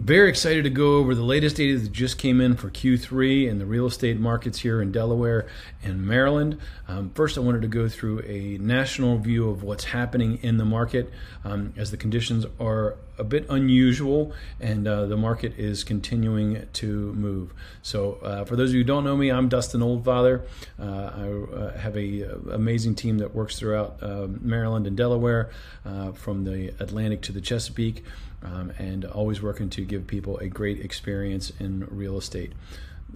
Very excited to go over the latest data that just came in for Q3 in the real estate markets here in Delaware and Maryland. Um, first, I wanted to go through a national view of what's happening in the market um, as the conditions are a bit unusual and uh, the market is continuing to move. So, uh, for those of you who don't know me, I'm Dustin Oldfather. Uh, I uh, have a uh, amazing team that works throughout um, Maryland and Delaware, from the Atlantic to the Chesapeake um, and always working to give people a great experience in real estate.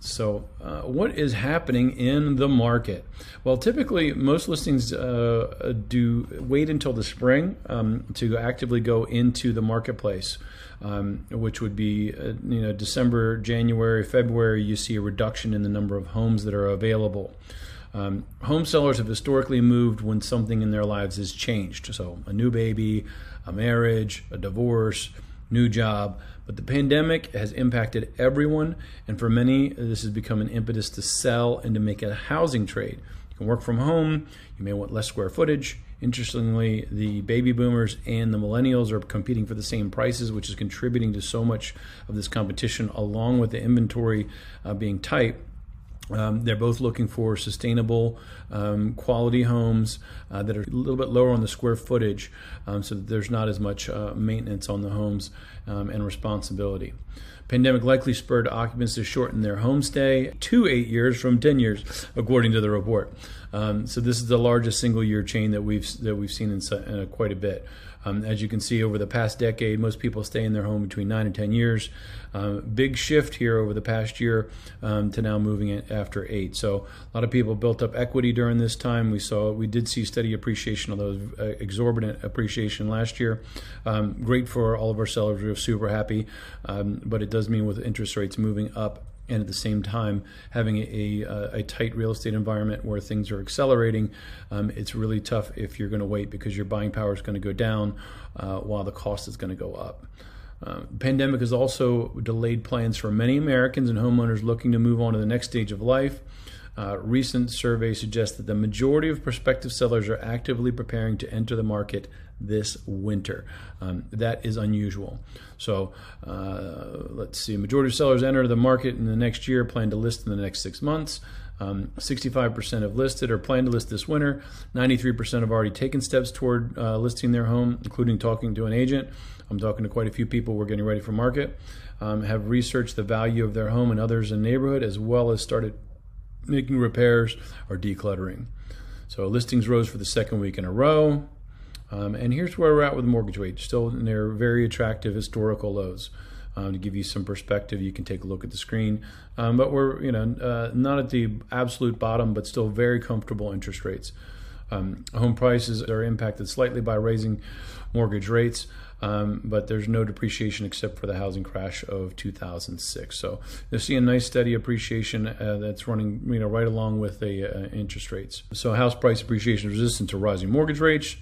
So, uh, what is happening in the market? Well, typically, most listings uh, do wait until the spring um, to actively go into the marketplace, um, which would be uh, you know December, January, February. You see a reduction in the number of homes that are available. Um, home sellers have historically moved when something in their lives has changed. So, a new baby, a marriage, a divorce, new job. But the pandemic has impacted everyone, and for many, this has become an impetus to sell and to make a housing trade. You can work from home, you may want less square footage. Interestingly, the baby boomers and the millennials are competing for the same prices, which is contributing to so much of this competition, along with the inventory uh, being tight. Um, they're both looking for sustainable, um, quality homes uh, that are a little bit lower on the square footage, um, so that there's not as much uh, maintenance on the homes um, and responsibility. Pandemic likely spurred occupants to shorten their home stay to eight years from ten years, according to the report. Um, so this is the largest single-year chain that we've that we've seen in, in quite a bit. Um, as you can see, over the past decade, most people stay in their home between nine and 10 years. Um, big shift here over the past year um, to now moving it after eight. So a lot of people built up equity during this time. We saw, we did see steady appreciation, although uh, exorbitant appreciation last year. Um, great for all of our sellers. We are super happy, um, but it does mean with interest rates moving up and at the same time having a, a, a, tight real estate environment where things are accelerating, um, it's really tough if you're going to wait because your buying power is going to go down uh, while the cost is going to go up. Uh, pandemic has also delayed plans for many Americans and homeowners looking to move on to the next stage of life. Uh, recent surveys suggest that the majority of prospective sellers are actively preparing to enter the market this winter. Um, that is unusual. So uh, let's see. Majority of sellers enter the market in the next year, plan to list in the next six months. Um, 65% have listed or plan to list this winter. 93% have already taken steps toward uh, listing their home, including talking to an agent. I'm talking to quite a few people. We're getting ready for market. Um, have researched the value of their home and others in the neighborhood, as well as started making repairs or decluttering. So listings rose for the second week in a row. Um, and here's where we're at with mortgage rates, still near very attractive historical lows. Um, to give you some perspective, you can take a look at the screen. Um, but we're, you know, uh, not at the absolute bottom, but still very comfortable interest rates. Um, home prices are impacted slightly by raising mortgage rates, um, but there's no depreciation except for the housing crash of 2006. So you'll see a nice steady appreciation uh, that's running, you know, right along with the uh, interest rates. So house price appreciation is resistant to rising mortgage rates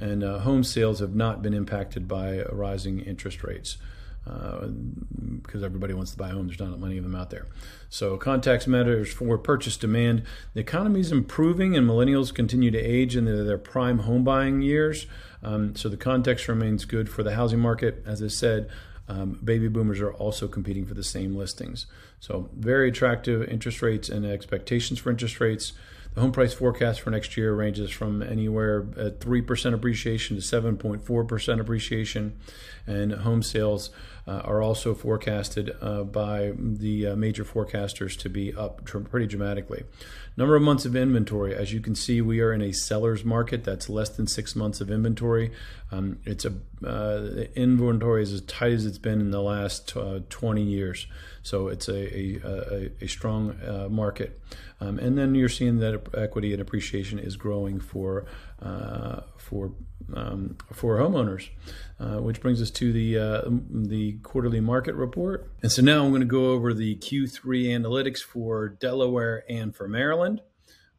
and uh, home sales have not been impacted by rising interest rates because uh, everybody wants to buy homes. There's not many of them out there. So context matters for purchase demand. The economy is improving, and millennials continue to age in their, their prime home buying years. Um, so the context remains good for the housing market. As I said, um, baby boomers are also competing for the same listings. So very attractive interest rates and expectations for interest rates. The home price forecast for next year ranges from anywhere at 3% appreciation to 7.4% appreciation. And home sales uh, are also forecasted uh, by the uh, major forecasters to be up tr- pretty dramatically. Number of months of inventory. As you can see, we are in a seller's market that's less than six months of inventory. Um, it's a uh, inventory is as tight as it's been in the last uh, 20 years. So it's a, a, a, a strong uh, market. Um, and then you're seeing that equity and appreciation is growing for uh, for um, for homeowners, uh, which brings us to the uh, the quarterly market report. And so now I'm going to go over the Q3 analytics for Delaware and for Maryland.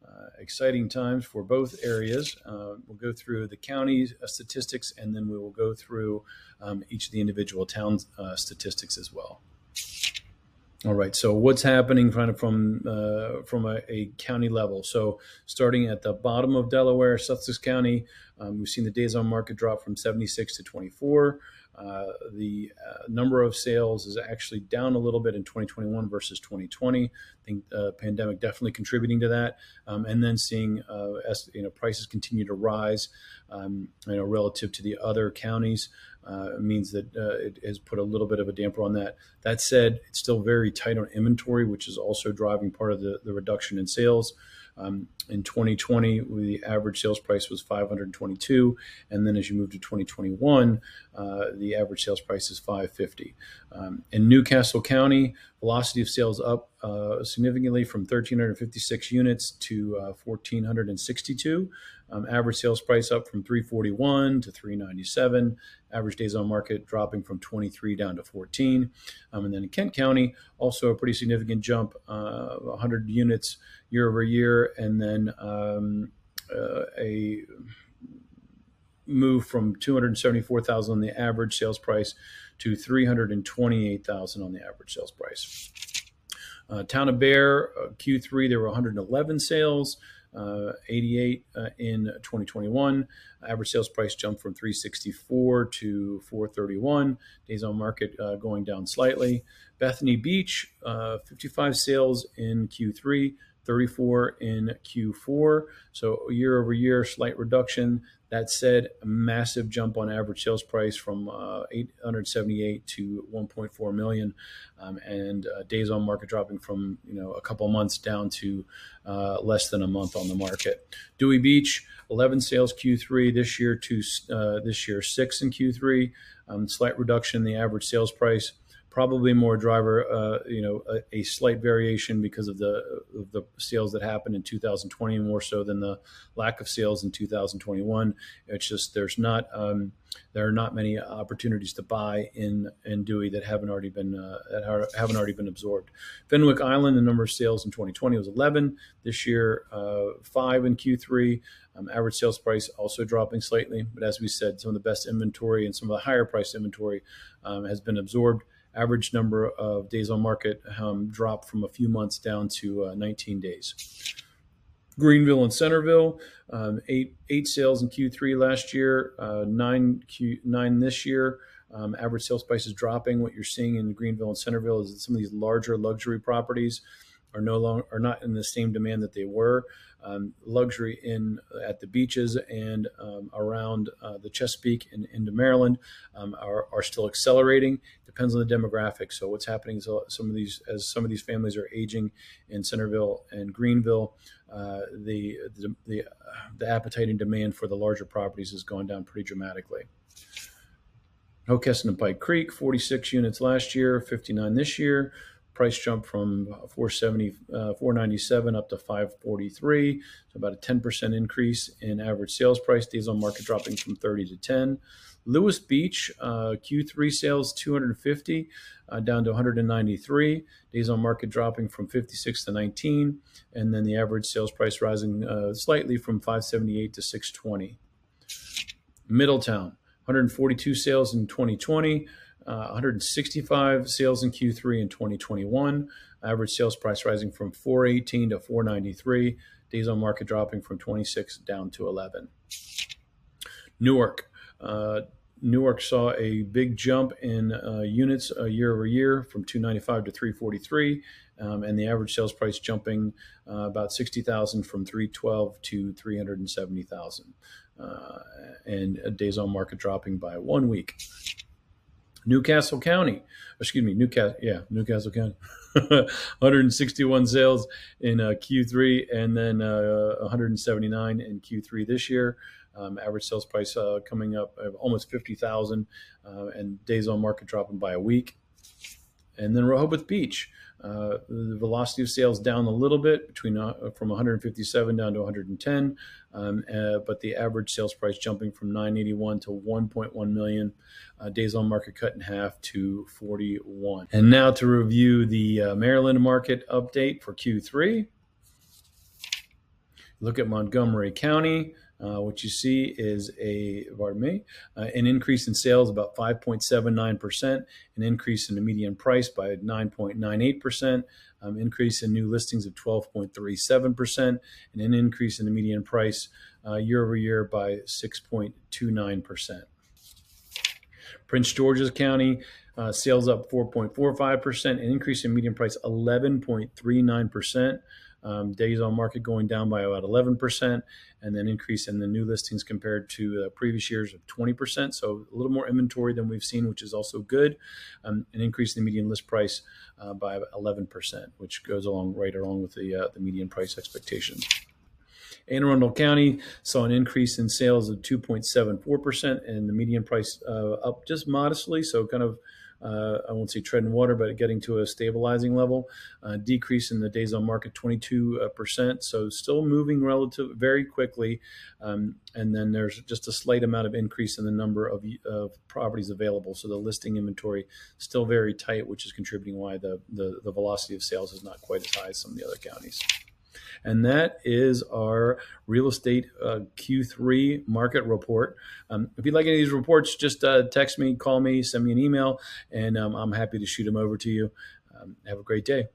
Uh, exciting times for both areas. Uh, we'll go through the county statistics and then we will go through um, each of the individual town statistics as well. All right. So what's happening kind of from uh, from a, a, county level? So starting at the bottom of Delaware, Sussex County, um, we've seen the days on market drop from 76 to 24. Uh, the uh, number of sales is actually down a little bit in 2021 versus 2020. I think the pandemic definitely contributing to that, um, and then seeing uh, as, you know prices continue to rise, um, you know relative to the other counties. Uh, means that uh, it has put a little bit of a damper on that. That said, it's still very tight on inventory, which is also driving part of the, the reduction in sales. Um, in 2020, the average sales price was 522, and then as you move to 2021, uh, the average sales price is 550. Um, in New Castle County, velocity of sales up uh, significantly from 1,356 units to uh, 1,462. Um, average sales price up from 341 to 397. Average days on market dropping from 23 down to 14. Um, and then in Kent County, also a pretty significant jump, uh, 100 units year over year, and then um, uh, a move from 274,000 on the average sales price to 328,000 on the average sales price. Uh, Town of Bear, uh, Q3, there were 111 sales. Uh, 88 uh, in 2021. Average sales price jumped from 364 to 431. Days on market uh, going down slightly. Bethany Beach, 55 sales in Q3. 34 in Q4. So year over year, slight reduction. That said, massive jump on average sales price from uh, 878 to 1.4 million, um, and uh, days on market dropping from you know a couple months down to uh, less than a month on the market. Dewey Beach, 11 sales Q3 this year to uh, this year six in Q3. Um, slight reduction in the average sales price probably more driver, uh, you know, a, a, slight variation because of the of the sales that happened in 2020 more so than the lack of sales in 2021. It's just there's not um, there are not many opportunities to buy in in Dewey that haven't already been uh, that haven't already been absorbed. Fenwick Island, the number of sales in 2020 was 11. This year, uh, five in Q3. Um, average sales price also dropping slightly, but as we said, some of the best inventory and some of the higher priced inventory um, has been absorbed average number of days on market um, dropped from a few months down to uh, 19 days. Greenville and Centreville, um, eight eight sales in Q3 last year, uh, nine Q nine this year. Um, average sales prices dropping. What you're seeing in Greenville and Centreville is some of these larger luxury properties are no longer are not in the same demand that they were. Um, luxury in at the beaches and um, around uh, the Chesapeake and into Maryland um, are, are still accelerating. Depends on the demographics. So what's happening is uh, some of these as some of these families are aging in Centreville and Greenville, uh, the the the, the appetite and demand for the larger properties has gone down pretty dramatically. Hockessin and Pike Creek, 46 units last year, 59 this year price jump from 470 uh, 497 up to 543 so about a 10% increase in average sales price. Days on market dropping from 30 to 10 Lewes beach uh, q3 sales 250 uh, down to 193 days on market dropping from 56 to 19 and then the average sales price rising uh, slightly from 578 to 620 middletown 142 sales in 2020 uh, 165 sales in Q3 in 2021. Average sales price rising from 418 to 493. Days on market dropping from 26 down to 11. Newark. Uh, Newark saw a big jump in uh, units uh, year over year from 295 to 343, um, and the average sales price jumping uh, about 60,000 from 312 to 370,000, uh, and days on market dropping by one week. New Castle County, excuse me, Newcastle, yeah, Newcastle County, 161 sales in uh, Q3 and then uh, 179 in Q3 this year. Um, average sales price uh, coming up almost 50,000 uh, and days on market dropping by a week. And then Rehoboth Beach, uh, the velocity of sales down a little bit between uh, from 157 down to 110, um, uh, but the average sales price jumping from 981 to 1.1 million. Uh, days on market cut in half to 41. And now to review the uh, Maryland market update for Q3. Look at Montgomery County. Uh, what you see is a, pardon me, uh, an increase in sales about 5.79%, an increase in the median price by 9.98%, um, increase in new listings of 12.37%, and an increase in the median price uh, year over year by 6.29%. Prince George's County, uh, sales up 4.45%, an increase in median price 11.39%. Um, days on market going down by about 11%, and then increase in the new listings compared to uh, previous years of 20%. So a little more inventory than we've seen, which is also good. Um, an increase in the median list price uh, by 11%, which goes along right along with the, uh, the median price expectations. Anne Arundel County saw an increase in sales of 2.74%, and the median price uh, up just modestly, so kind of uh, I won't say treading water, but getting to a stabilizing level. Uh, decrease in the days on market 22%, so still moving relative very quickly. Um, and then there's just a slight amount of increase in the number of, of properties available. So the listing inventory still very tight, which is contributing why the, the, the velocity of sales is not quite as high as some of the other counties. And that is our real estate uh, Q3 market report. Um, if you'd like any of these reports, just uh, text me, call me, send me an email, and um, I'm happy to shoot them over to you. Um, have a great day.